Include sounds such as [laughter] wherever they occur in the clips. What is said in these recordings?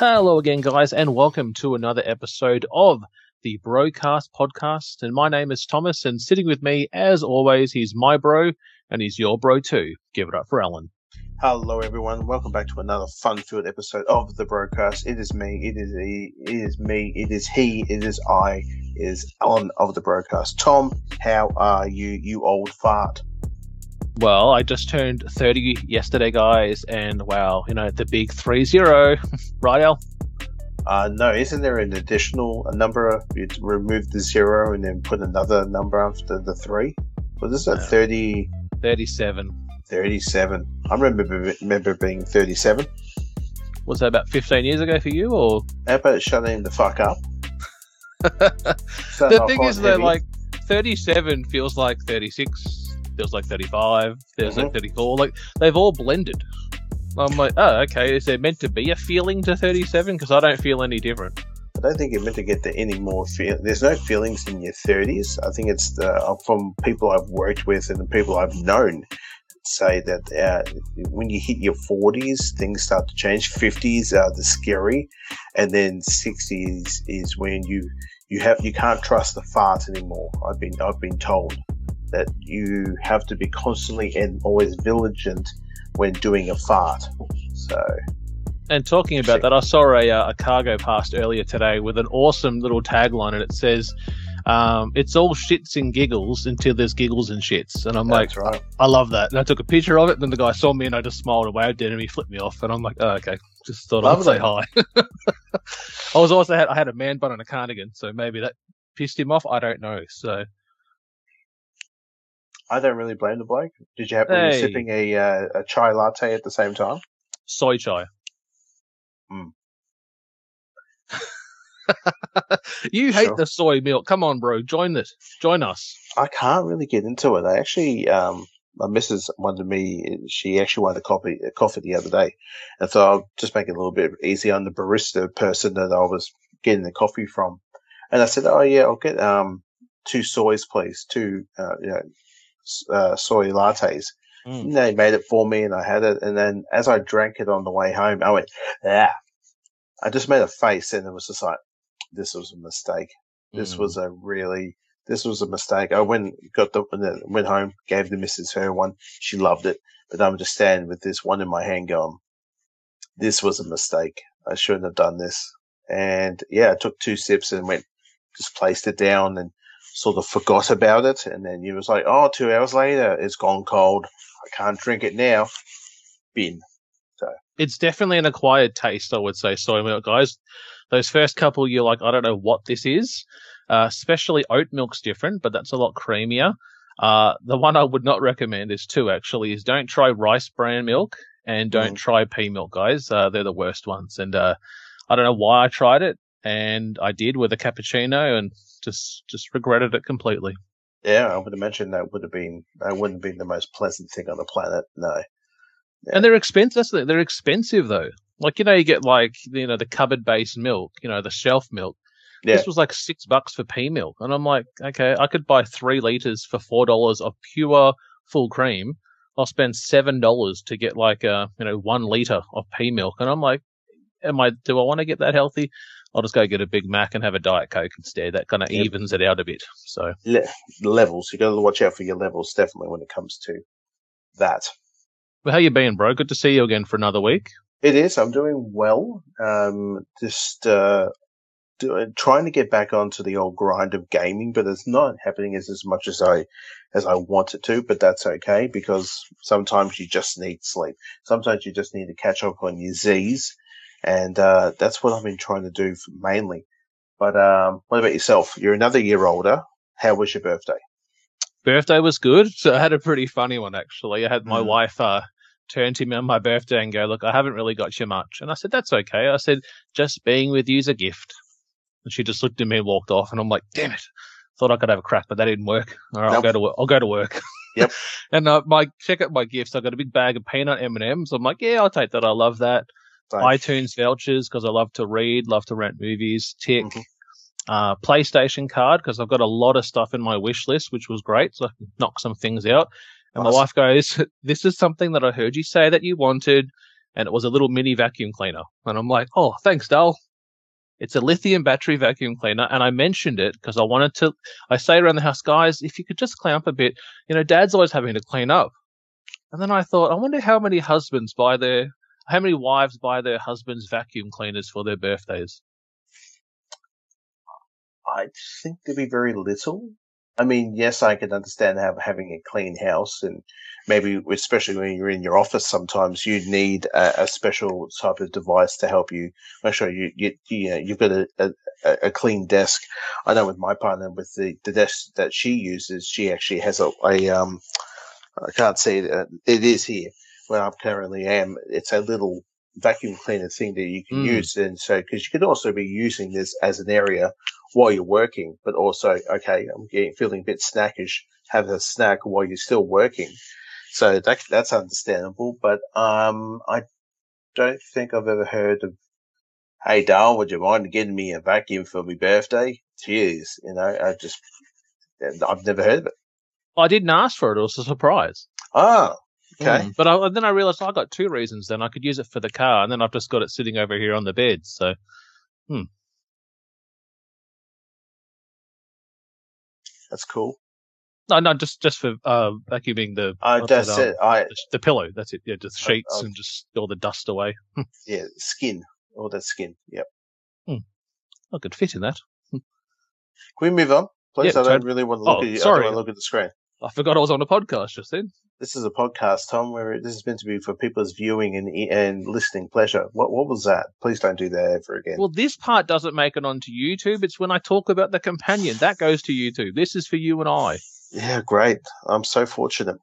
Hello again, guys, and welcome to another episode of the BroKast Podcast. And my name is Thomas, and sitting with me, as always, he's my bro, and he's your bro too. Give it up for Alan. Hello, everyone. Welcome back to another fun-filled episode of the BroKast. It is me. It is he. It is me. It is he. It is I. It is Alan of the BroKast. Tom, how are you? You old fart. Well, I just turned 30 yesterday, guys, and wow, you know, the big 3 0. [laughs] right, Al? Uh, no, isn't there an additional a number? You remove the zero and then put another number after the three. What is that? No. 30, 37. 37. I remember remember being 37. Was that about 15 years ago for you, or? How about shutting the fuck up? [laughs] the thing is, though, like, 37 feels like 36 feels like 35 feels Mhm. like 34 like they've all blended i'm like oh okay is there meant to be a feeling to 37 because i don't feel any different I don't think you're meant to get to any more feel. There's no feelings in your 30s. I think it's the, uh, from people I've worked with and the people I've known say that uh, when you hit your 40s, things start to change. 50s are the scary, and then 60s is when you you have you can't trust the farts anymore. I've been I've been told that you have to be constantly and always vigilant when doing a fart. So and talking about that i saw a, uh, a cargo passed earlier today with an awesome little tagline and it says um, it's all shits and giggles until there's giggles and shits. And i'm like right. i love that. And i took a picture of it and the guy saw me and i just smiled and waved at him and he flipped me off and i'm like oh, okay. Just thought i'd say hi. [laughs] I was also had, i had a man bun and a cardigan so maybe that pissed him off i don't know so I don't really blame the bloke. Did you happen to be sipping a uh, a chai latte at the same time? soy chai. Mm. [laughs] you hate Sure. the soy milk. Come on, bro. Join this. Join us. I can't really get into it. I actually, um, my missus wanted me. She actually wanted a coffee, a coffee the other day, and so I'll just make it a little bit easy on the barista person that I was getting the coffee from. And I said, "Oh yeah, I'll get um two soys, please, two uh, you know uh, soy lattes." Mm. And they made it for me, and I had it. And then as I drank it on the way home, I went, "Ah!" I just made a face, and it was just like, "This was a mistake." This Mm. was a really this was a mistake. I went got the went home, gave the missus her one. She loved it, but I'm just standing with this one in my hand, going, "This was a mistake. I shouldn't have done this." And yeah, I took two sips and went, just placed it down and sort of forgot about it. And then you was like, "Oh, two hours later, it's gone cold. I can't drink it now." Bin. So it's definitely an acquired taste, I would say, soy milk, guys. Those first couple, you're like, I don't know what this is. Uh, especially oat milk's different, but that's a lot creamier. Uh, the one I would not recommend is two actually is don't try rice bran milk and don't Mm. try pea milk, guys. Uh, they're the worst ones. And, uh, I don't know why I tried it and I did with a cappuccino and just, just regretted it completely. Yeah, I would imagine that would have been that wouldn't have been the most pleasant thing on the planet. No. And they're expensive. That's the, they're expensive though. Like you know, you get like you know the cupboard based milk, you know the shelf milk. Yeah. This was like six bucks for pea milk, and I'm like, okay, I could buy three liters for four dollars of pure full cream. I'll spend seven dollars to get like a you know one liter of pea milk, and I'm like, am I? Do I want to get that healthy? I'll just go get a Big Mac and have a Diet Coke instead. That kind of Yep. evens it out a bit. So Le- levels. You got to watch out for your levels, definitely, when it comes to that. But how you been, bro? Good to see you again for another week. It is. I'm doing well. Um, just uh, do, trying to get back onto the old grind of gaming, but it's not happening as, as much as I as I want it to. But that's okay because sometimes you just need sleep. Sometimes you just need to catch up on your Z's, and uh, that's what I've been trying to do mainly. But um, what about yourself? You're another year older. How was your birthday? Birthday was good. So I had a pretty funny one actually. I had my Mhm. wife uh, turn to me on my birthday and go, "Look, I haven't really got you much," and I said, "That's okay." I said, "Just being with you's a gift." And she just looked at me and walked off, and I'm like, "Damn it!" Thought I could have a crack, but that didn't work. All right, I'll go to work. I'll go to work. Yep. [laughs] and uh, my check out my gifts. I got a big bag of peanut M and M's. I'm like, yeah, I'll take that. I love that. ITunes vouchers because I love to read, love to rent movies. Tick. Mhm. Uh, PlayStation card because I've got a lot of stuff in my wish list, which was great. So I can knock some things out. And my wife goes, [laughs] "This is something that I heard you say that you wanted," and it was a little mini vacuum cleaner. And I'm like, "Oh, thanks, Dal." It's a lithium battery vacuum cleaner, and I mentioned it because I wanted to. I say around the house, guys, if you could just clean up a bit. You know, Dad's always having to clean up. And then I thought, I wonder how many husbands buy their, how many wives buy their husbands vacuum cleaners for their birthdays. I think there'd be very little. I mean, yes, I can understand have, having a clean house, and maybe, especially when you're in your office, sometimes you need a, a special type of device to help you make sure you you, you know, you've got a, a, a clean desk. I know with my partner, with the, the desk that she uses, she actually has a, a um, I can't see it, uh, it is here where I currently am. It's a little vacuum cleaner thing that you can Mm. use, and so because you could also be using this as an area while you're working, but also, okay, I'm getting feeling a bit snackish, have a snack while you're still working. So that, that's understandable, but, um, I don't think I've ever heard of, Hey, Dale, would you mind getting me a vacuum for my birthday? Cheers. You know, I just, I've never heard of it. I didn't ask for it; it was a surprise. Ah, okay. Mm. But I, then I realized I got two reasons. Then I could use it for the car, and then I've just got it sitting over here on the bed. So hmm. That's cool. no, no, just just for uh, vacuuming the I what's that's it, um. I, the, the pillow. That's it. Yeah, just Oh, sheets oh. and just all the dust away. [laughs] yeah, skin. All that skin. Yep. I could fit in that. Can we move on? Please, I don't really want to look Oh, at you. I sorry. to look at the screen. I forgot I was on a podcast just then. This is a podcast, Tom, where this is meant to be for people's viewing and and listening pleasure. What what was that? Please don't do that ever again. Well, this part doesn't make it onto YouTube. It's when I talk about the companion that goes to YouTube. This is for you and I. yeah, great. I'm so fortunate.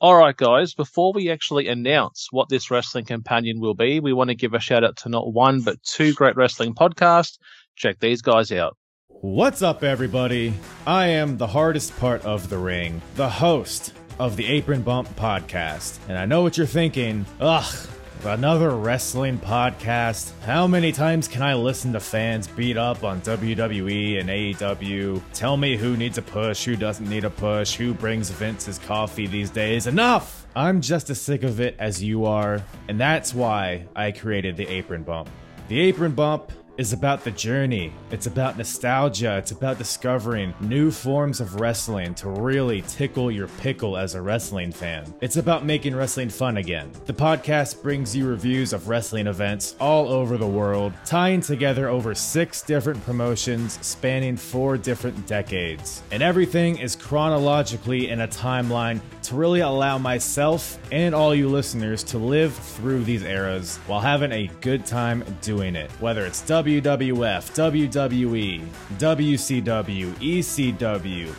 All right, guys, before we actually announce what this wrestling companion will be, we want to give a shout out to not one, but two great wrestling podcasts. Check these guys out. What's up, everybody? I am the hardest part of the ring, the host of the Apron Bump podcast. And I know what you're thinking. Ugh, another wrestling podcast? How many times can I listen to fans beat up on WWE and AEW? Tell me who needs a push, who doesn't need a push, who brings Vince's coffee these days? Enough! I'm just as sick of it as you are, and that's why I created the Apron Bump. The Apron Bump is about the journey. It's about nostalgia. It's about discovering new forms of wrestling to really tickle your pickle as a wrestling fan. It's about making wrestling fun again. The podcast brings you reviews of wrestling events all over the world, tying together over six different promotions spanning four different decades. And everything is chronologically in a timeline to really allow myself and all you listeners to live through these eras while having a good time doing it. Whether it's WWF, WWE, WCW, ECW,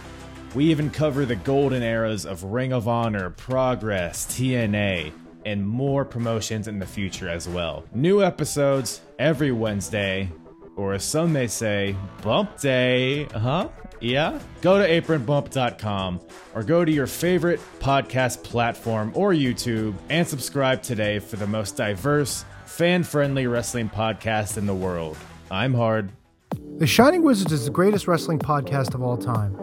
we even cover the golden eras of Ring of Honor, Progress, TNA, and more promotions in the future as well. New episodes every Wednesday, or as some may say, Bump Day, huh? Yeah? Go to apronbump.com or go to your favorite podcast platform or YouTube and subscribe today for the most diverse, fan friendly wrestling podcast in the world. I'm Hard. The Shining Wizards is the greatest wrestling podcast of all time.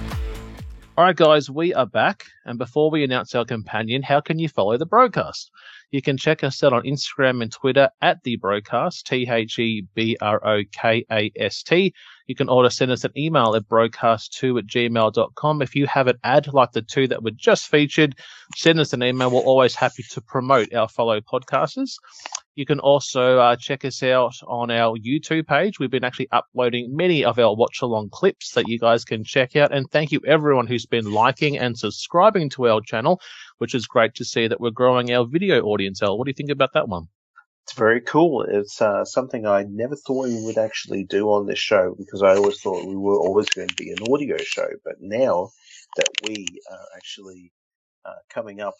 All right, guys, we are back. And before we announce our companion, how can you follow the BroKast? You can check us out on Instagram and Twitter at the BroKast, T H E B R O K A S T. You can also send us an email at broadcast2 at gmail.com. If you have an ad like the two that were just featured, send us an email. We're always happy to promote our fellow podcasters. You can also uh, check us out on our YouTube page. We've been actually uploading many of our watch along clips that you guys can check out. And thank you everyone who's been liking and subscribing to our channel, which is great to see that we're growing our video audience. El, what do you think about that one? It's very cool. It's uh, something I never thought we would actually do on this show because I always thought we were always going to be an audio show. But now that we are actually uh, coming up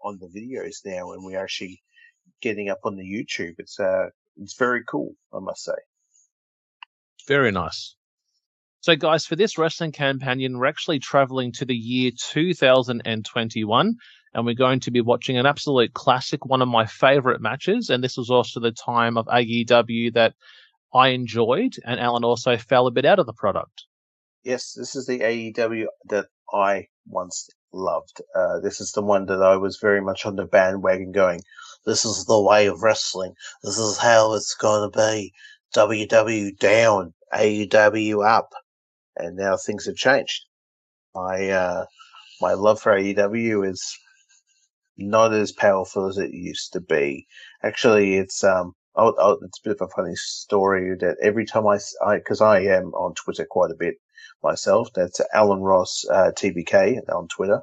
on the videos now and we're actually getting up on the YouTube, it's uh, it's very cool, I must say. Very nice. So, guys, for this wrestling companion, we're actually traveling to the year 2021 and we're going to be watching an absolute classic, one of my favorite matches. And this was also the time of AEW that I enjoyed, and Alan also fell a bit out of the product. Yes, this is the AEW that I once loved. Uh, this is the one that I was very much on the bandwagon going, this is the way of wrestling. This is how it's going to be. WW down, AEW up. And now things have changed. My, uh, my love for AEW is not as powerful as it used to be. Actually, it's um, oh, oh, it's a bit of a funny story that every time I, because I, I, am on Twitter quite a bit myself. That's Alan Ross uh, TBK on Twitter.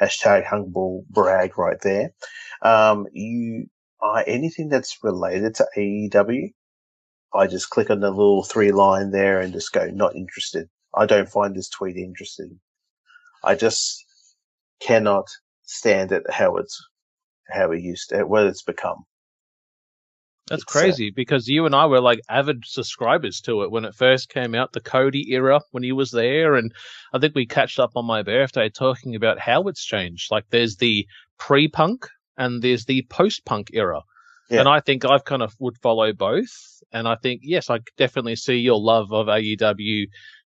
Hashtag humble brag right there. Um, you, uh, anything that's related to AEW, I just click on the little three line there and just go not interested. I don't find this tweet interesting. I just cannot stand it how it's how it used to what it's become. That's it's, uh, crazy uh, because you and I were like avid subscribers to it when it first came out, the Cody era when he was there, and I think we catched up on my birthday talking about how it's changed. Like there's the pre-punk and there's the post-punk era. Yeah. And I think I've kind of would follow both. And I think, yes, I definitely see your love of AEW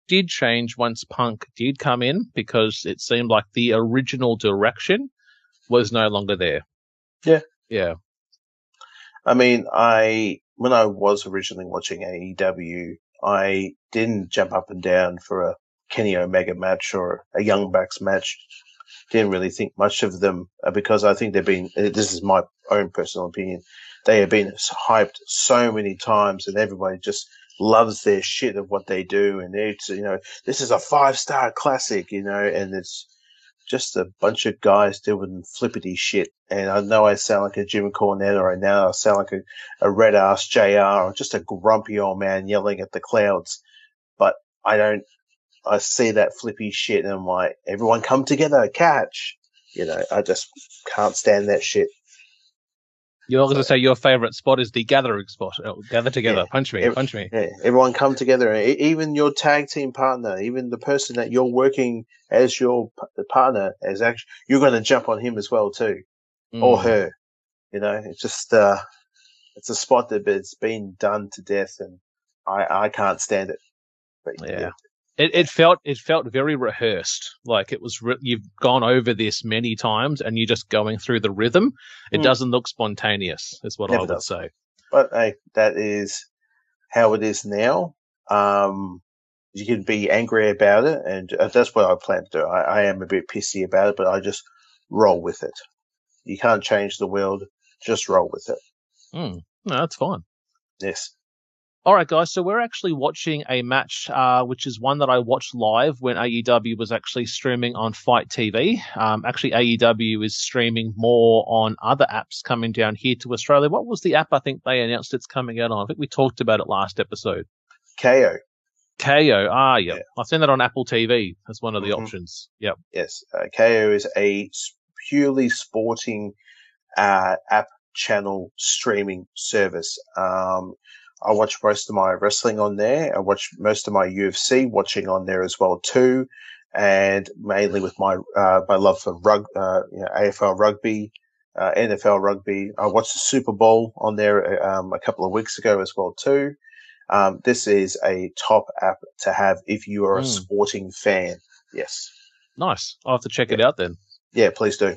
did change once Punk did come in because it seemed like the original direction was no longer there. Yeah. Yeah. I mean, I when I was originally watching AEW, I didn't jump up and down for a Kenny Omega match or a Young Bucks match. Didn't really think much of them uh, because I think they've been. Uh, this is my own personal opinion. They have been hyped so many times, and everybody just loves their shit of what they do, and it's you know this is a five star classic, you know, and it's just a bunch of guys doing flippity shit. And I know I sound like a Jim Cornette, or now I sound like a, a red ass Jr. or just a grumpy old man yelling at the clouds, but I don't. I see that flippy shit, and I'm like, everyone come together, catch. You know, I just can't stand that shit. You're going to say your favorite spot is the gathering spot. Oh, gather together, yeah. punch me, punch me. Yeah. Everyone come together. Even your tag team partner, even the person that you're working as your partner, as actually you're going to jump on him as well too, mm. or her. You know, it's just uh, it's a spot that it's been done to death, and I I can't stand it. But, yeah. It, it felt it felt very rehearsed. Like it was re- you've gone over this many times and you're just going through the rhythm. It mm. doesn't look spontaneous. Is what Never I would does. say. But hey, that is how it is now. Um, you can be angry about it, and uh, that's what I plan to do. I, I am a bit pissy about it, but I just roll with it. You can't change the world; just roll with it. Mm. No, that's fine. Yes. All right, guys. So we're actually watching a match, uh, which is one that I watched live when AEW was actually streaming on Fight TV. Um, actually, AEW is streaming more on other apps coming down here to Australia. What was the app I think they announced it's coming out on? I think we talked about it last episode. KO. KO. Ah, yep. Yeah. I've seen that on Apple TV as one of the Mhm. options. Yep. Yes, uh, KO is a purely sporting uh, app channel streaming service. Um, I watch most of my wrestling on there. I watch most of my UFC watching on there as well too, and mainly with my uh, my love for rug, uh, you know, AFL rugby, uh, NFL rugby. I watched the Super Bowl on there um, a couple of weeks ago as well too. Um, this is a top app to have if you are a Mm. sporting fan. Yes. Nice. I'll have to check it out then. Yeah, please do.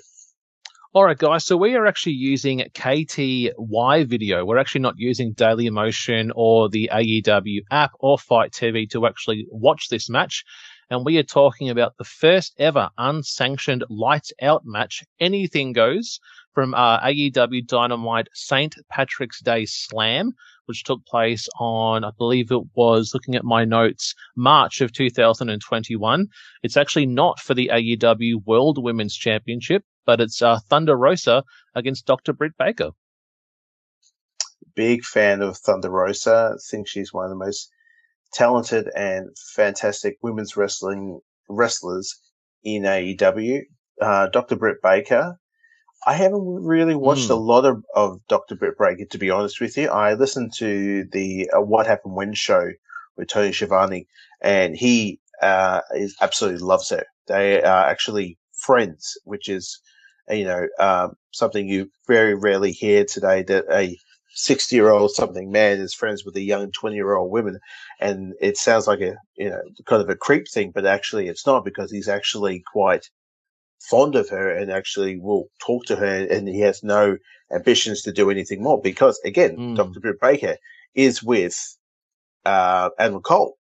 All right, guys. So we are actually using KTY video. We're actually not using Daily Motion or the AEW app or Fight TV to actually watch this match. And we are talking about the first ever unsanctioned lights out match. Anything goes from uh, AEW Dynamite St. Patrick's Day Slam, which took place on, I believe it was looking at my notes, March of 2021. It's actually not for the AEW World Women's Championship but it's uh, Thunder Rosa against Dr. Britt Baker. Big fan of Thunder Rosa. think she's one of the most talented and fantastic women's wrestling wrestlers in AEW. Uh, Dr. Britt Baker. I haven't really watched Hmm. a lot of, of Dr. Britt Baker, to be honest with you. I listened to the uh, What Happened When show with Tony Schiavone, and he uh, is absolutely loves her. They are actually friends, which is, uh, you know, um, something you very rarely hear today that a 60 year old something man is friends with a young 20 year old woman. And it sounds like a, you know, kind of a creep thing, but actually it's not because he's actually quite fond of her and actually will talk to her and he has no ambitions to do anything more because again, Mm. Dr. Britt Baker is with, uh, Adam Cole.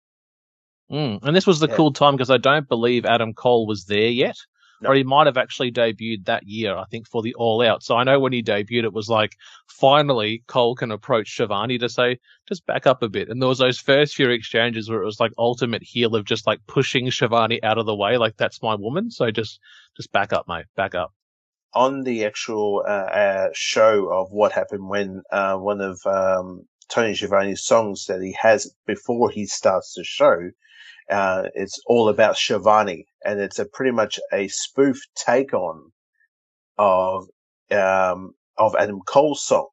Mm. And this was the Yeah. cool time because I don't believe Adam Cole was there yet. No. Or he might have actually debuted that year, I think, for the All Out. So I know when he debuted, it was like, finally, Cole can approach Schiavone to say, just back up a bit. And there was those first few exchanges where it was like ultimate heel of just like pushing Schiavone out of the way, like, that's my woman. So just, just back up, mate. Back up. on the actual uh, uh, show of what happened when uh, one of um, Tony Schiavone's songs that he has before he starts the show, uh, it's all about Schiavone, and it's a pretty much a spoof take on of um, of Adam Cole's song.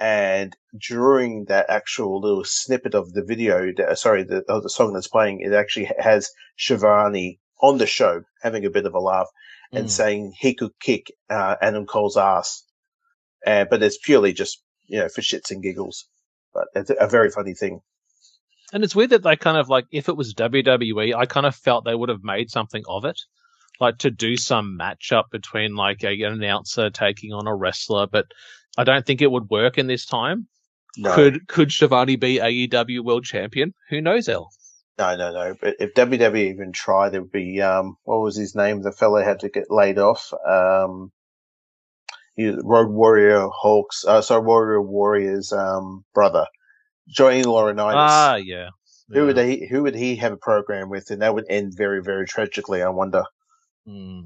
And during that actual little snippet of the video, that, sorry, the, of the song that's playing, it actually has Schiavone on the show having a bit of a laugh and Mm. saying he could kick uh, Adam Cole's ass. Uh, but it's purely just, you know, for shits and giggles. But it's a very funny thing. And it's weird that they kind of like, if it was WWE, I kind of felt they would have made something of it. Like to do some matchup between like a, an announcer taking on a wrestler, but I don't think it would work in this time. No, Could could Schiavone be AEW world champion? Who knows, El? no, no, no. But if WWE even tried, it would be, um, what was his name? The fellow had to get laid off. Um, Road Warrior Hawks, uh, sorry, Warrior Warrior's, um, brother, Johnny Laurinaitis. Ah, yeah. Who would he, who would he have a program with? And that would end very, very tragically, I wonder. Hmm.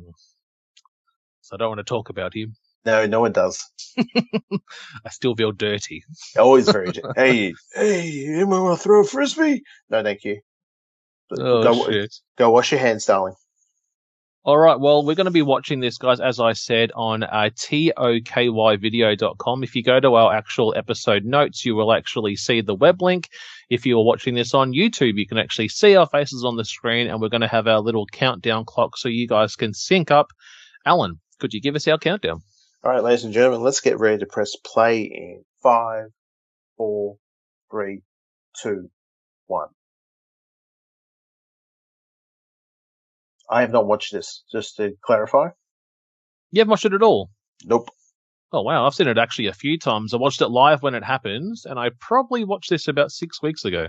So I don't want to talk about him. No, no one does. [laughs] I still feel dirty. [laughs] Always very. [laughs] hey, hey, anyone want to throw a frisbee? No, thank you. Oh go, shit. go wash your hands, darling. All right. Well, we're going to be watching this, guys, as I said, on uh, tokyvideo.com. If you go to our actual episode notes, you will actually see the web link. If you are watching this on YouTube, you can actually see our faces on the screen, and we're going to have our little countdown clock so you guys can sync up. Alan, could you give us our countdown? All right, ladies and gentlemen, let's get ready to press play in five, four, three, two, one. I have not watched this, just to clarify. You haven't watched it at all? Nope. Oh, wow. I've seen it actually a few times. I watched it live when it happens, and I probably watched this about six weeks ago.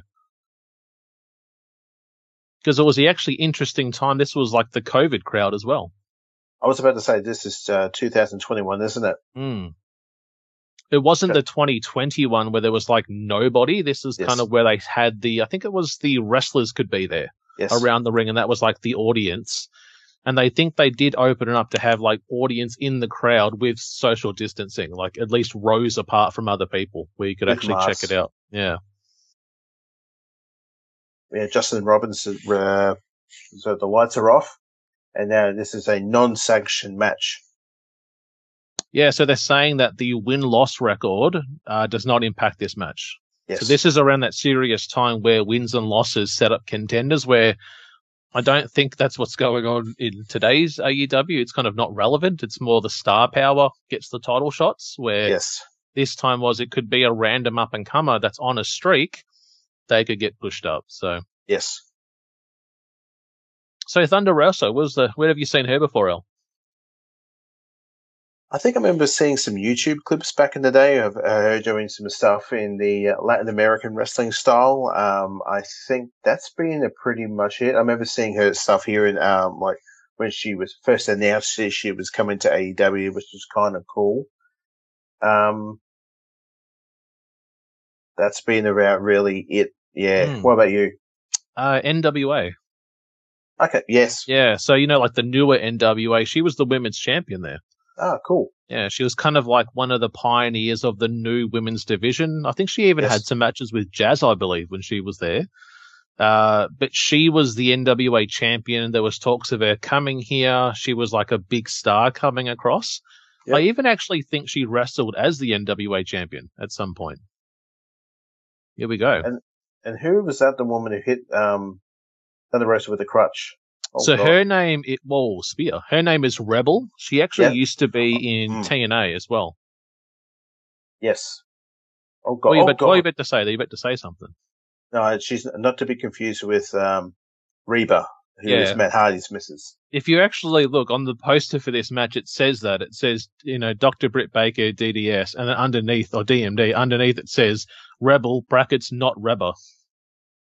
Because it was the actually interesting time. This was like the COVID crowd as well. I was about to say this is uh, 2021, isn't it? Mm. It wasn't Okay. the 2020 one where there was like nobody. This is Yes. kind of where they had the, I think it was the wrestlers could be there Yes. around the ring, and that was like the audience. And they think they did open it up to have like audience in the crowd with social distancing, like at least rows apart from other people where you could With actually masks. check it out. Yeah. yeah, Justin Roberts. Uh, so the lights are off, and now this is a non-sanctioned match. Yeah. So they're saying that the win loss record uh, does not impact this match. Yes. So this is around that serious time where wins and losses set up contenders where I don't think that's what's going on in today's AEW. It's kind of not relevant. It's more the star power gets the title shots where yes. this time was it could be a random up and comer that's on a streak. They could get pushed up. So, Yes. so Thunder Rosa was the, where have you seen her before, El? I think I remember seeing some YouTube clips back in the day of uh, her doing some stuff in the Latin American wrestling style. Um, I think that's been a pretty much it. I remember seeing her stuff here in um, like when she was first announced that she was coming to AEW, which was kind of cool. Um, that's been about really it. Yeah. Hmm. What about you? Uh, NWA. Okay. Yes. Yeah. So, you know, like the newer NWA, she was the women's champion there. Ah, cool. Yeah, she was kind of like one of the pioneers of the new women's division. I think she even Yes. had some matches with Jazz, I believe, when she was there. Uh, but she was the NWA champion. There was talks of her coming here. She was like a big star coming across. Yep. I even actually think she wrestled as the NWA champion at some point. Here we go. And- And who was that? The woman who hit um, Thunder Rosa with a crutch. Oh, so God. her name, it, whoa, Spear. Her name is Rebel. She actually Yeah. used to be in Mm. TNA as well. Yes. Oh God. What are you oh, about, what are you God. about to say? Are you about to say something? No, she's not to be confused with um, Reba, who is Yeah. Matt Hardy's missus. if you actually look on the poster for this match, it says that it says you know Dr. Britt Baker DDS, and then underneath or DMD underneath it says Rebel brackets not Reba.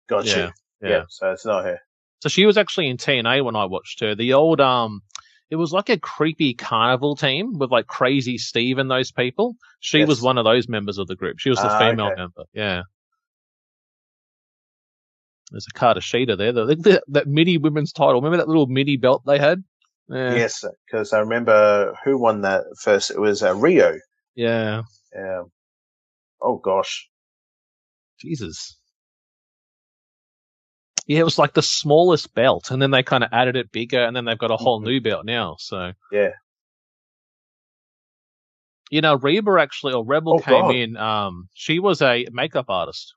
Gotcha. Yeah, Yeah. yeah. So it's not her. So she was actually in TNA when I watched her. The old um, it was like a creepy carnival team with like Crazy Steve and those people. She was one of those members of the group. She was the Ah, female okay. member. Yeah. There's a Carter Sheeter there. The, the, that mini women's title. Remember that little mini belt they had? Yeah. Yes, because I remember who won that first. It was uh, Rio. Yeah. Um, oh gosh. Jesus. Yeah, it was like the smallest belt, and then they kind of added it bigger, and then they've got a whole Mhm. new belt now. So Yeah. you know, Reba actually or Rebel Oh, came God. in. Um, she was a makeup artist.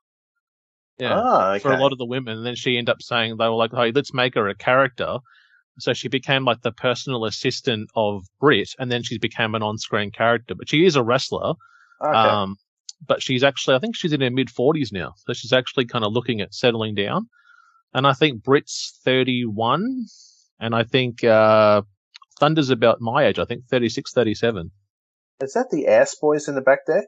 Yeah, Ah, okay. for a lot of the women, and then she ended up saying they were like, "Hey, let's make her a character." So she became like the personal assistant of Brit, and then she became an on-screen character. But she is a wrestler. okay. Um, but she's actually, I think she's in her mid 40s now. So she's actually kind of looking at settling down. And I think Brit's 31. And I think, uh, Thunder's about my age. I think 36, 37. is that the Ass Boys in the back there?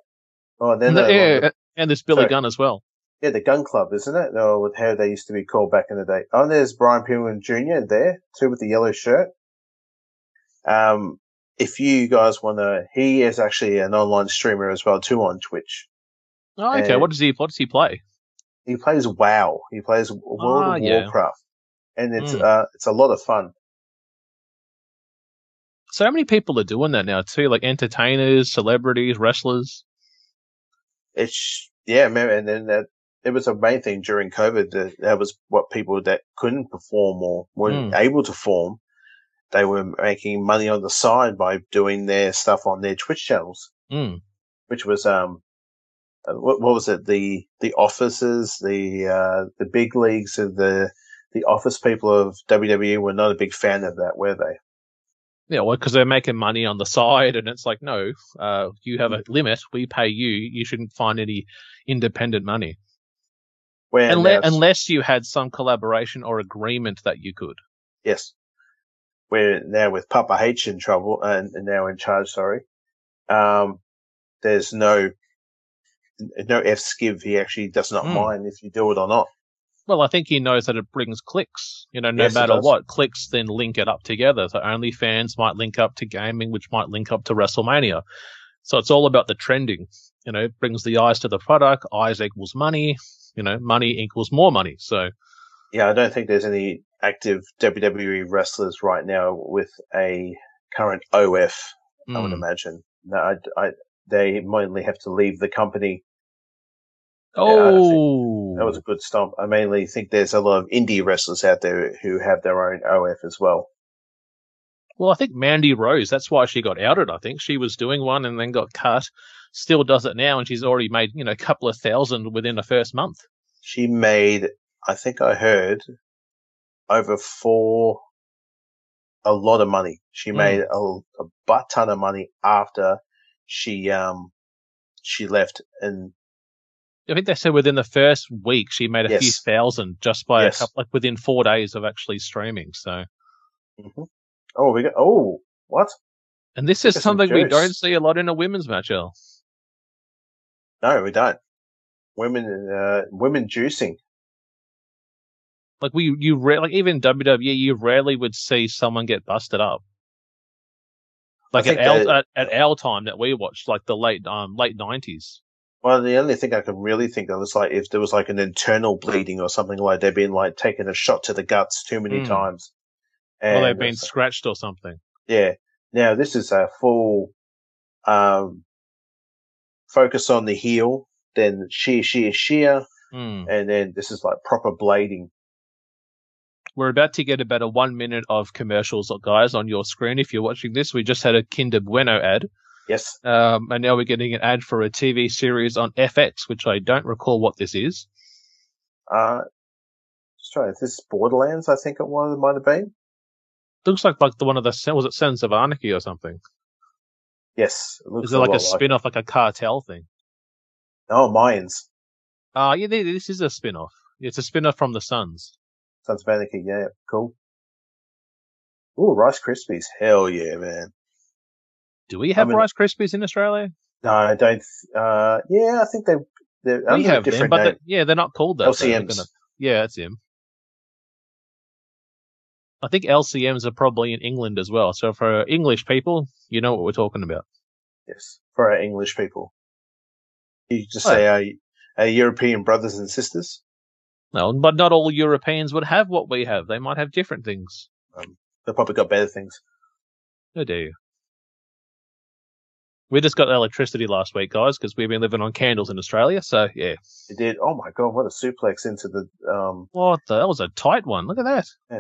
Oh, then And, the, yeah, and there's Billy Sorry. Gunn as well. yeah, the Gunn Club, isn't it? Or with how they used to be called back in the day. Oh, and there's Brian Pillman Jr. there, too, with the yellow shirt. Um, if you guys want to, he is actually an online streamer as well, too, on Twitch. Oh, okay. And- what does he, what does he play? He plays WoW. He plays World Ah, of yeah. Warcraft, and it's Mm. uh, it's a lot of fun. So many people are doing that now too, like entertainers, celebrities, wrestlers. It's yeah, man, and then that it was a main thing during COVID. That, that was what people that couldn't perform or weren't Mm. able to perform. They were making money on the side by doing their stuff on their Twitch channels, Mm. which was um, what, what was it? The the offices, the uh, the big leagues of the the office people of WWE were not a big fan of that, were they? Yeah, well, because they're making money on the [laughs] side, and it's like, no, uh, you have a limit. We pay you. You shouldn't find any independent money. Where unless, unless you had some collaboration or agreement that you could. Yes. We're now with Papa H in trouble and, and now in charge, sorry. Um, there's no, no F skiv. He actually does not Hmm. mind if you do it or not. Well, I think he knows that it brings clicks. You know, no Yes, matter what, clicks then link it up together. So OnlyFans might link up to gaming, which might link up to WrestleMania. So it's all about the trending. You know, it brings the eyes to the product. Eyes equals money. You know, money equals more money. So Yeah, I don't think there's any active WWE wrestlers right now with a current OF. I would mm. imagine. No, I, I, they mainly have to leave the company. Oh, That was a good stomp. I mainly think there's a lot of indie wrestlers out there who have their own OF as well. Well, I think Mandy Rose, that's why she got outed. I think she was doing one and then got cut. Still does it now, and she's already made, you know, a couple of thousand within the first month. She made, I think I heard, over four, a lot of money. She Mm. made a, a butt ton of money after she, um, she left and I think they said within the first week she made a few thousand just by Yes. a couple, like within four days of actually streaming. So, Mhm. Oh, we got. Oh, what? and this is something we don't see a lot in a women's match, Al. No, we don't. Women, uh, women juicing. Like we, you rare, like even WWE, you rarely would see someone get busted up. Like at our, that- at, at our time that we watched, like the late um late nineties. Well, the only thing I can really think of is like if there was like an internal bleeding or something like they've been like taking a shot to the guts too many Mm. times. Or And they've been scratched or something. yeah. Now this is a full um focus on the heel, then sheer, sheer, sheer, Hmm. and then this is like proper blading. We're about to get about a one minute of commercials, guys, on your screen. If you're watching this, we just had a Kinder Bueno ad. Yes. Um, and now we're getting an ad for a TV series on FX, which I don't recall what this is. Uh, just trying. Is this Borderlands? I think it was. It might have been. Looks like like the one of the was it Sons of Anarchy or something? Yes. It Is it like a spin off, like a cartel thing? Oh, Mayans. Uh yeah, this is a spin off. It's a spin off from the Sons. Sons of Anarchy. Yeah. Cool. Ooh, Rice Krispies. Hell yeah, man. Do we have mean- Rice Krispies in Australia? No, I don't. Uh, yeah, I think they they're we have them, different but name. they- yeah, they're not called that. They're LCMs. gonna- yeah, that's him. I think LCMs are probably in England as well. So for English people, you know what we're talking about. Yes, for our English people. You just Oh. say our, our European brothers and sisters. No, but not all Europeans would have what we have. They might have different things. they've probably got better things. Oh dear. We just got electricity last week, guys, because we've been living on candles in Australia. So yeah. it did. Oh my god, what a suplex into the um. What the? That was a tight one. Look at that. Yeah.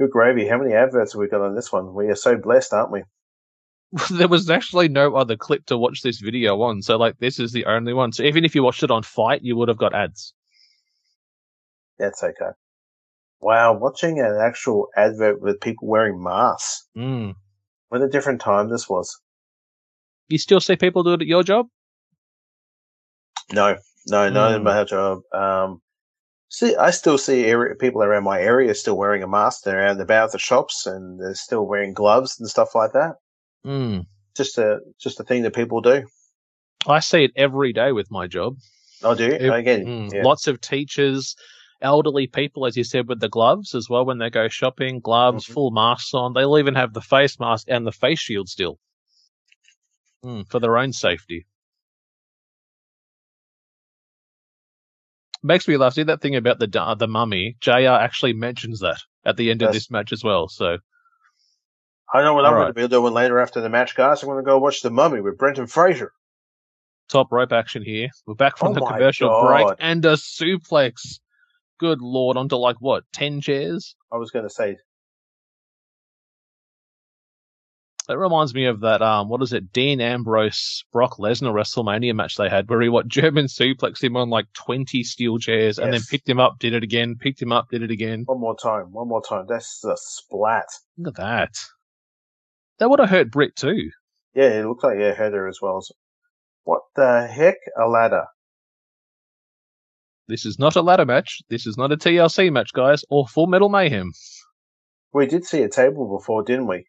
Good gravy. How many adverts have we got on this one? We are so blessed, aren't we? [laughs] there was actually no other clip to watch this video on. So like, this is the only one. So even if you watched it on Fight, you would have got ads. That's okay. Wow, watching an actual advert with people wearing masks. Mm. What a different time this was. You still see people do it at your job? No, no, not in Hmm. my job. Um, see, I still see area, people around my area still wearing a mask. They're out and about the shops and they're still wearing gloves and stuff like that. Mm. Just a just a thing that people do. I see it every day with my job. I do Ev- again. Mm, yeah. Lots of teachers, elderly people, as you said, with the gloves as well when they go shopping, gloves, Mhm. full masks on. They'll even have the face mask and the face shield still mm, for their own safety. Makes me laugh. See that thing about the the mummy? Jr. actually mentions that at the end of this match as well. So I know what I'm All going to be doing later after the match, guys. I'm going to go watch The Mummy with Brendan Fraser. top rope action here. We're back from Oh the commercial break God. and a suplex. Good lord, onto like what ten chairs? I was going to say, That reminds me of that, um, what is it, Dean Ambrose, Brock Lesnar WrestleMania match they had, where he what [laughs] German suplexed him on like twenty steel chairs and then picked him up, did it again, picked him up, did it again. one more time, one more time. That's a splat. Look at that. That would have hurt Britt too. Yeah, it looks like yeah, Heather as well. What the heck? A ladder. This is not a ladder match. This is not a TLC match, guys, or Full Metal Mayhem. We did see a table before, didn't we?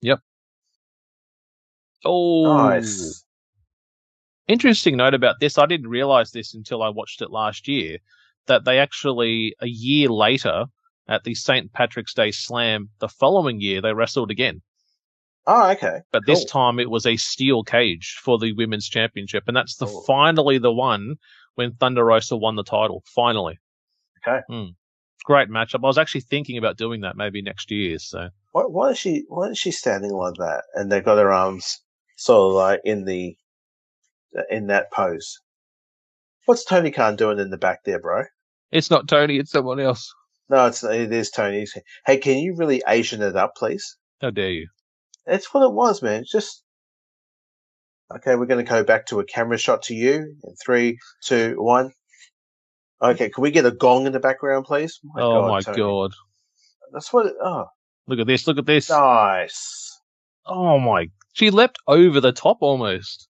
Yep. Oh, Nice. interesting note about this. I didn't realize this until I watched it last year. That they actually a year later at the St. Patrick's Day Slam the following year they wrestled again. Oh, okay. But this time it was a steel cage for the women's championship, and that's the Oh. finally the one when Thunder Rosa won the title. Finally. Okay. Hmm. Great matchup. I was actually thinking about doing that maybe next year. So Why, why is she? Why is she standing like that? And they've got her arms sort of like in the in that pose. What's Tony Khan doing in the back there, bro? it's not Tony, it's someone else. No, it's it is Tony. Hey, can you really Asian it up, please? How dare you? That's what it was, man. It's just okay. We're going to go back to a camera shot to you in three, two, one. Okay, can we get a gong in the background, please? oh my Tony. god! That's what. It, oh, Look at this! Look at this! nice. Oh my! She leapt over the top almost.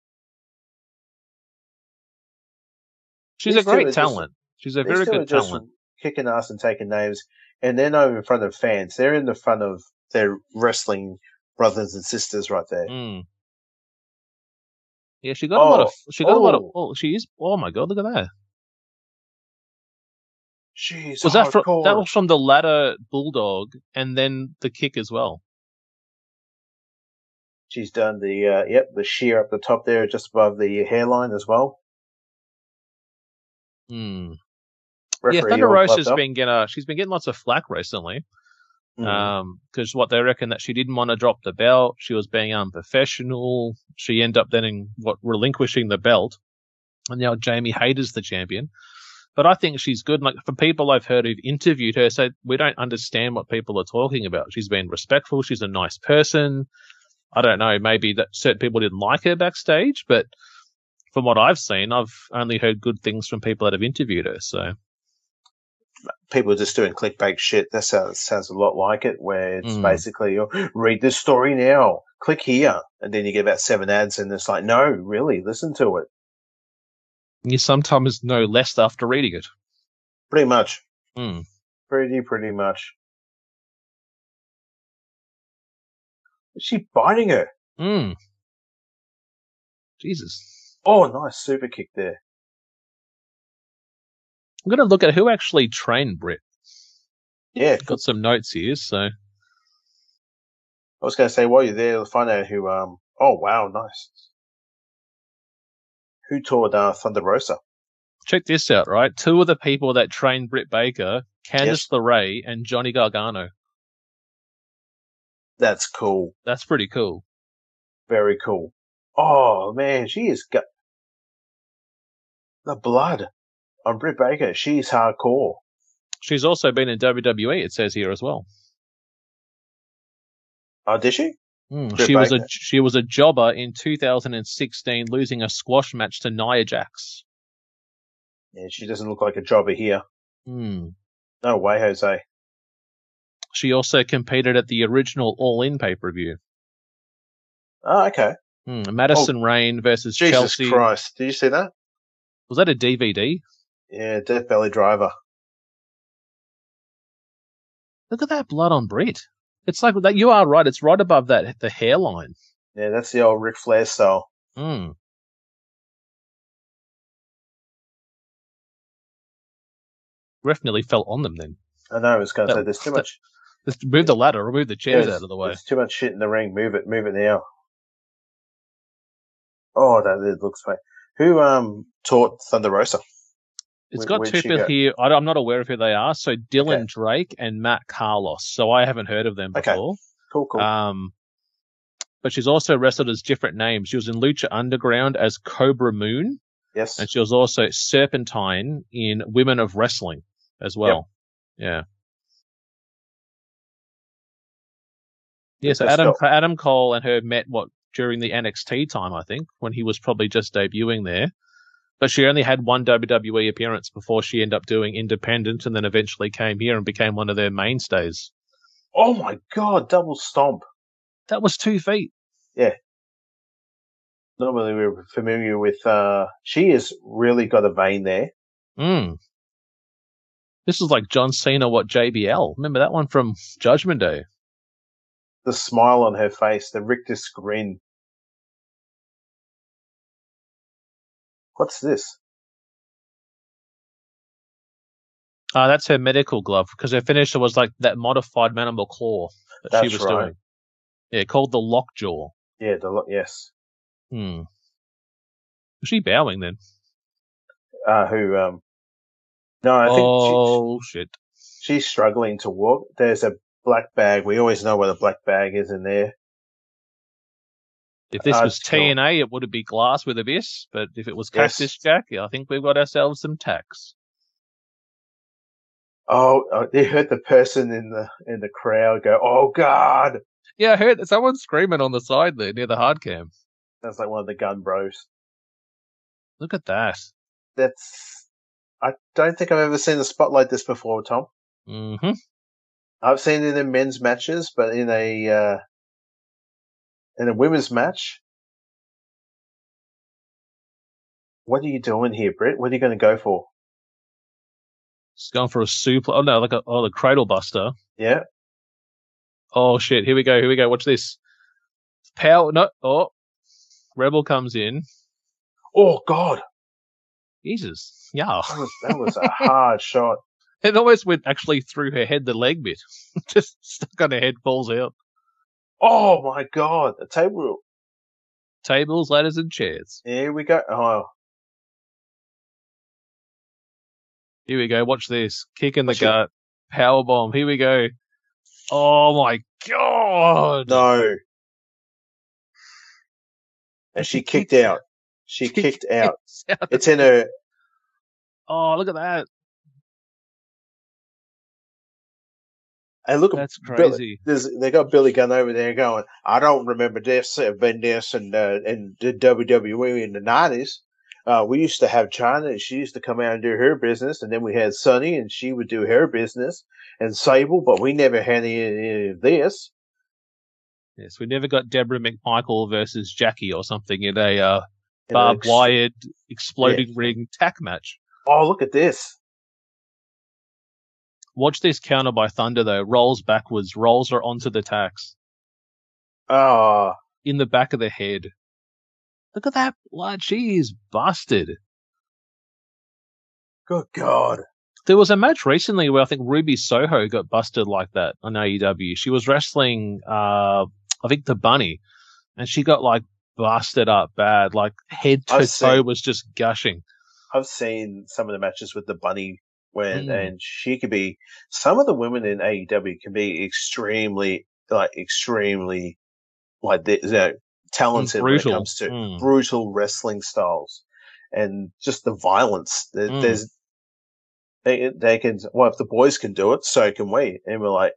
She's These a great are just- talent. She's a very good talent. kicking ass and taking names, and they're not in front of fans. They're in the front of their wrestling brothers and sisters right there. Mm. Yeah, she got a lot of. Oh, She got a lot of. oh. Oh, she is. Oh my god! Look at that. Jeez, Was that from? That was from the ladder bulldog, and then the kick as well. She's done the uh, yep the shear up the top there, just above the hairline as well. Hmm. Yeah, Thunder Rosa's clubbed up. been getting. Uh, she's been getting lots of flack recently. Mm. Um, because what they reckon that she didn't want to drop the belt, she was being unprofessional. She ended up then in what relinquishing the belt, and now Jamie Hayter's the champion. But I think she's good. Like for people I've heard who've interviewed her, say we don't understand what people are talking about. She's been respectful. She's a nice person. I don't know. Maybe that certain people didn't like her backstage, but from what I've seen, I've only heard good things from people that have interviewed her. So people are just doing clickbait shit. That sounds sounds a lot like it, where it's Mm. basically you read this story now, click here, and then you get about seven ads, and it's like, no, really, listen to it. you sometimes know less after reading it. Pretty much, Hmm. pretty pretty much. Is she biting her? Mm. Jesus. Oh, nice super kick there. I'm going to look at who actually trained Britt. Yeah, Got some notes here, so I was going to say while you're there, find out who. Um. Oh wow, nice. Who taught uh, Thunder Rosa? check this out, right? Two of the people that trained Britt Baker, Candice Yes. LeRae and Johnny Gargano. That's cool. That's pretty cool. Very cool. Oh man, she has got the blood on Britt Baker. She's hardcore. She's also been in WWE, it says here as well. Oh, did she? Mm, she was a she was a jobber in 2016, losing a squash match to Nia Jax. Yeah, she doesn't look like a jobber here. Mm. No way, Jose. She also competed at the original All In pay per view. Oh, okay. Mm. Madison Rayne versus Jesus Chelsea. Christ. Did you see that? Was that a DVD? Yeah, Death Valley Driver. Look at that blood on Britt. It's like that. You are right. It's right above that the hairline. Yeah, that's the old Ric Flair style. Mm. Ref nearly fell on them then. I know, I was going to say there's too [laughs] that- much. Just move the ladder, remove the chairs there's- out of the way. There's too much shit in the ring. Move it, move it now. Oh, that it looks fine. Who um taught Thunder Rosa? It's got where'd two people go? here. I, am not aware of who they are. So Dylan Okay. Drake and Matt Carlos. So I haven't heard of them before. Okay. Cool, cool. Um, but she's also wrestled as different names. She was in Lucha Underground as Cobra Moon, yes. and she was also Serpentine in Women of Wrestling as well. Yeah. Yeah, so Adam stuff. Adam Cole and her met what during the NXT time, I think, when he was probably just debuting there. But she only had one WWE appearance before she ended up doing independent and then eventually came here and became one of their mainstays. Oh my god, double stomp. That was two feet. Yeah. Normally we're familiar with uh she has really got a vein there. Mm. This is like John Cena, what JBL. Remember that one from Judgment Day? The smile on her face, the rictus grin. What's this? Uh, that's her medical glove because her finisher was like that modified mandible claw that she That's was right. doing. Yeah, called the Lockjaw. Yeah, the lock. yes. Hmm. Was she bowing then? Uh, who? Um, no, I think she, oh shit! she's struggling to walk. There's a black bag. We always know what a black bag is in there. If this Uh, was. TNA, it would have been glass with abyss. But if it was Yes. Cactus Jack, yeah, I think we've got ourselves some tacks. Oh, uh, they heard the person in the in the crowd go, "Oh God!" Yeah, I heard someone screaming on the side there near the hard cam. That's like one of the Gunn bros. Look at that. That's. I don't think I've ever seen a spot like this before, Tom. hmm I've seen it in men's matches, but in a uh, in a women's match, what are you doing here, Britt? What are you going to go for? It's going for a super. Oh no, like a oh the cradle buster. Yeah, Oh shit! Here we go. Here we go. Watch this. Power. No. Oh, Rebel comes in. Oh God, Jesus. Yeah. that was, that was a [laughs] hard shot. It almost went actually through her head, the leg bit. [laughs] Just stuck on her head, falls out. Oh my God, the table. Tables, ladders, and chairs. Here we go. Oh, Here we go. Watch this. Kick in the Watch it. gut. Power bomb. Here we go. Oh my god. no. And she kicked out. She kicked out. It's in her. Oh, look at that. And look, at That's Billy- crazy. There's, they got Billy Gunn over there going, I don't remember this, uh, been this in, uh, in the WWE in the 90s. Uh, we used to have Chyna, and she used to come out and do her business, and then we had Sunny, and she would do her business, and Sable, but we never had any, of this. Yes, we never got Deborah McMichael versus Jackie or something in a uh, barbed ex- wired exploding ring tack match. Oh, look at this. Watch this counter by Thunder though. Rolls backwards, rolls her onto the tacks Oh, in the back of the head. Look at that blood. She is busted. good God. There was a match recently where I think Ruby Soho got busted like that on AEW. She was wrestling, uh, I think the bunny, and she got like busted up bad, like head to I've toe seen- was just gushing. I've seen some of the matches with the bunny when, Mm. and she could be, some of the women in AEW can be extremely, like, extremely, like, you know, talented when it comes to Mm. brutal wrestling styles and just the violence. There, Mm. There's, they, they can, well, if the boys can do it, so can we. And we're like,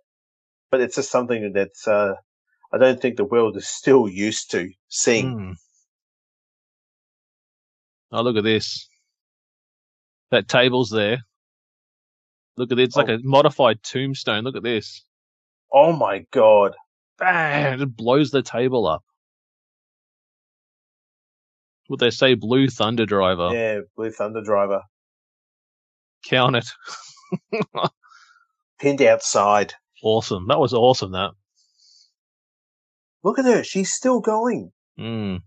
but it's just something that's, uh, I don't think the world is still used to seeing. Mm. Oh, look at this. That table's there. Look at it. It's like Oh. a modified tombstone. Look at this. Oh my God. Bang! It blows the table up. What they say, Blue Thunder Driver. Yeah, Blue Thunder Driver. Count it. Pinned outside. Awesome. That was awesome, that. Look at her. She's still going. Mm.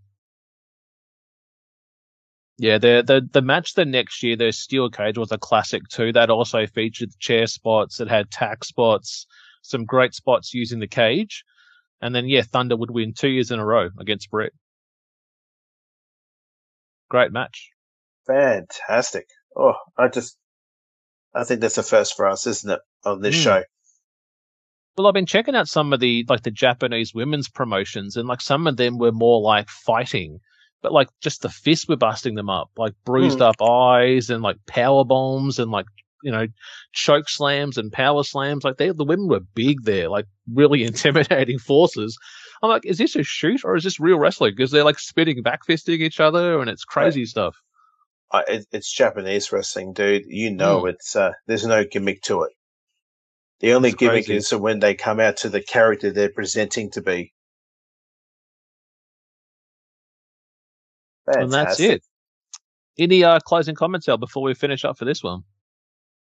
Yeah, the, the the match the next year, the steel cage was a classic too. That also featured the chair spots. It had tack spots, some great spots using the cage, and then yeah, Thunder would win two years in a row against Britt. Great match. Fantastic. Oh, I just, I think that's a first for us, isn't it, on this Mm. show? Well, I've been checking out some of the like the Japanese women's promotions, and like some of them were more like fighting, but like just the fists were busting them up, like bruised up eyes and like power bombs and like you know choke slams and power slams. Like they, the women were big there, like really [laughs] intimidating forces. I'm like, is this a shoot or is this real wrestling? Because they're like spinning back fisting each other, and it's crazy stuff. I, it, it's Japanese wrestling, dude. You know, Mm. it's uh, there's no gimmick to it. The only It's gimmick crazy. is when they come out to the character they're presenting to be. And that's it. Any uh, closing comments, Al, before we finish up for this one?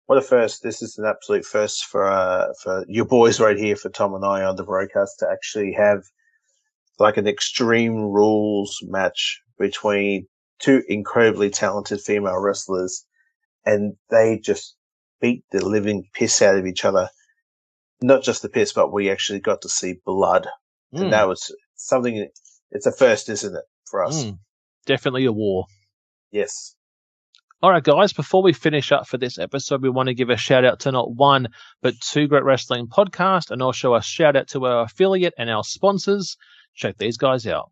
What a first! This is an absolute first for uh, for your boys right here, for Tom and I on the BroKast to actually have like an extreme rules match between two incredibly talented female wrestlers, and they just beat the living piss out of each other. Not just the piss, but we actually got to see blood Mm, and that was something. It's a first, isn't it, for us? mm, definitely a war. Yes. All right, guys, before we finish up for this episode, we want to give a shout out to not one, but two Great Wrestling Podcast and also a shout out to our affiliate and our sponsors. Check these guys out.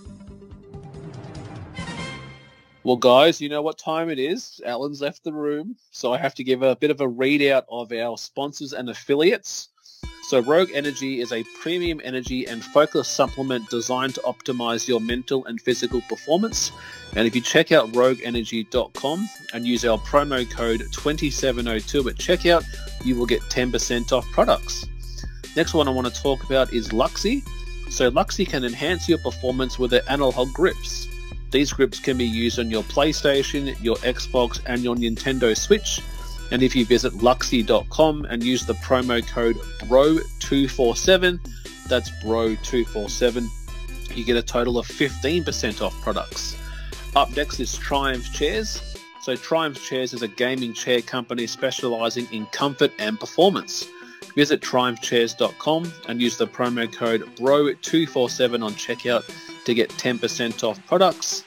Well, guys, you know what time it is. Alan's left the room, so I have to give a bit of a readout of our sponsors and affiliates. So, Rogue Energy is a premium energy and focus supplement designed to optimize your mental and physical performance. And if you check out rogueenergy.com and use our promo code 2702 at checkout, you will get 10% off products. Next one I want to talk about is Luxy. So, Luxy can enhance your performance with their analog grips. These grips can be used on your PlayStation, your Xbox, and your Nintendo Switch. And if you visit luxy.com and use the promo code BRO247, that's BRO247, you get a total of 15% off products. Up next is Triumph Chairs. So, Triumph Chairs is a gaming chair company specializing in comfort and performance. Visit triumphchairs.com and use the promo code BRO247 on checkout to get 10% off products.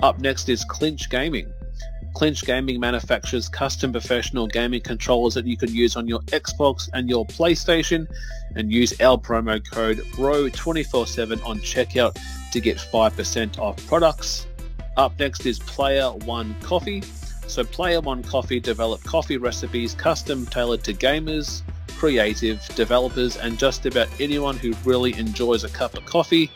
Up next is Cinch Gaming. Cinch Gaming manufactures custom professional gaming controllers that you can use on your Xbox and your PlayStation and use our promo code BRO247 on checkout to get 5% off products. Up next is Player One Coffee. So Player One Coffee develop coffee recipes custom tailored to gamers, creative, developers, and just about anyone who really enjoys a cup of coffee.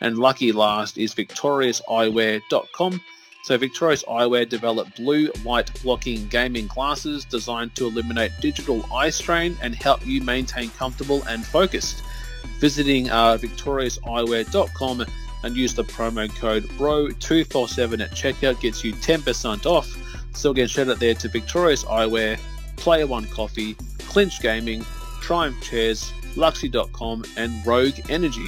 And lucky last is victoriouseyewear.com. So Victorious Eyewear developed blue light blocking gaming glasses designed to eliminate digital eye strain and help you maintain comfortable and focused. Visiting uh, victoriouseyewear.com and use the promo code BRO247 at checkout gets you 10% off. So again, shout out there to Victorious Eyewear, Player One Coffee, Cinch Gaming, Triumph Chairs, Luxy.com, and Rogue Energy.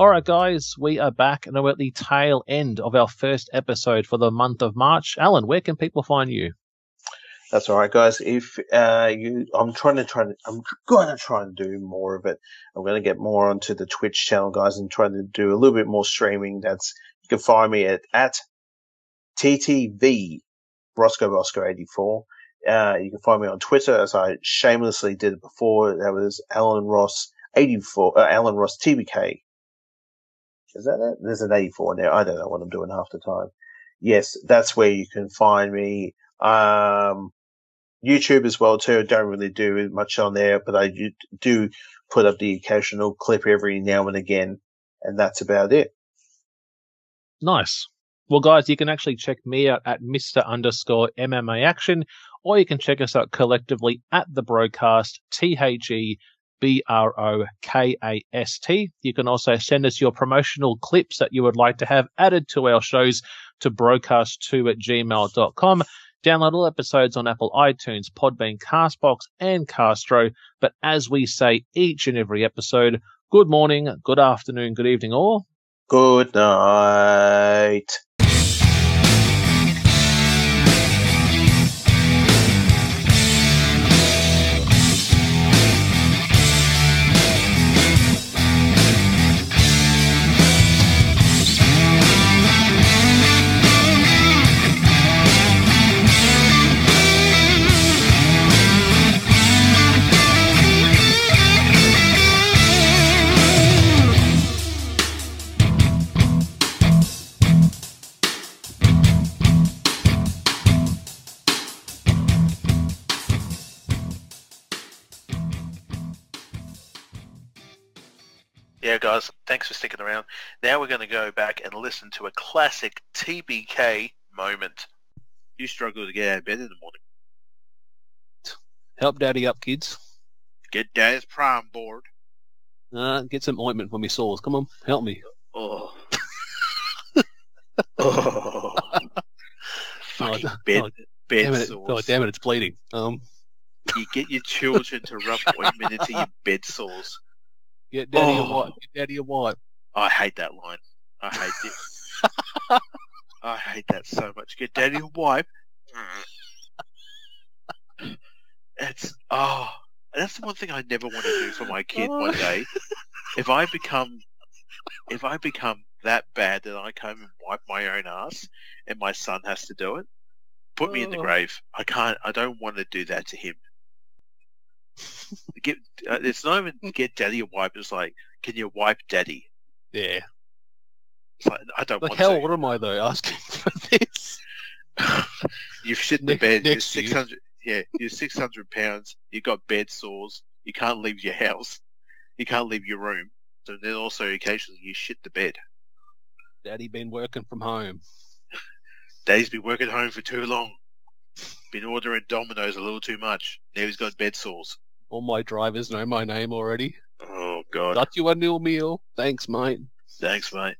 All right, guys, we are back and we're at the tail end of our first episode for the month of March. Alan, where can people find you? That's all right, guys. If uh, you, I'm trying to try. To, I'm going to try and do more of it. I'm going to get more onto the Twitch channel, guys, and try to do a little bit more streaming. That's you can find me at at TTV Rosco Bosco 84. Uh, you can find me on Twitter as I shamelessly did it before. That was Alan Ross 84. Uh, Alan Ross TBK. Is that it? There's an 84 there. I don't know what I'm doing half the time. Yes, that's where you can find me. Um, YouTube as well too. I don't really do much on there, but I do put up the occasional clip every now and again, and that's about it. Nice. Well, guys, you can actually check me out at Mr. Underscore MMA Action, or you can check us out collectively at the BroKast T H E B R O K A S T. You can also send us your promotional clips that you would like to have added to our shows to broadcast2 at gmail.com. Download all episodes on Apple iTunes, Podbean, Castbox, and Castro. But as we say each and every episode, good morning, good afternoon, good evening, or good night. Guys, thanks for sticking around. Now we're going to go back and listen to a classic TBK moment. You struggle to get out of bed in the morning. Help daddy up, kids. Get Dad's prime board. Uh, get some ointment for me sores. Come on, help me. Oh. [laughs] oh. Fucking Oh, [laughs] bed, oh, bed damn it, sores. oh, damn it, it's bleeding. Um, You get your children to rub ointment into your bed sores. Get daddy a Oh. wipe. Get daddy a wipe. I hate that line. I hate it. [laughs] I hate that so much. Get daddy a wipe. It's oh, that's the one thing I never want to do for my kid one oh. day. If I become, if I become that bad that I come and wipe my own ass, and my son has to do it, put me in the Oh. grave. I can't. I don't want to do that to him. Get. Uh, it's not even get daddy a wipe. It's like, can you wipe daddy? Yeah. It's like, I don't Like want hell, to. what am I though asking for this? [laughs] You've shit in the bed. You're next to six hundred. Yeah, you're six hundred pounds. You've got bed sores. You can't leave your house. You can't leave your room. So then also occasionally you shit the bed. Daddy been working from home. Daddy's been working home for too long. Been ordering Domino's a little too much. Now he's got bed sores. All my drivers know my name already. Oh God. Got you a new meal. Thanks, mate. Thanks, mate.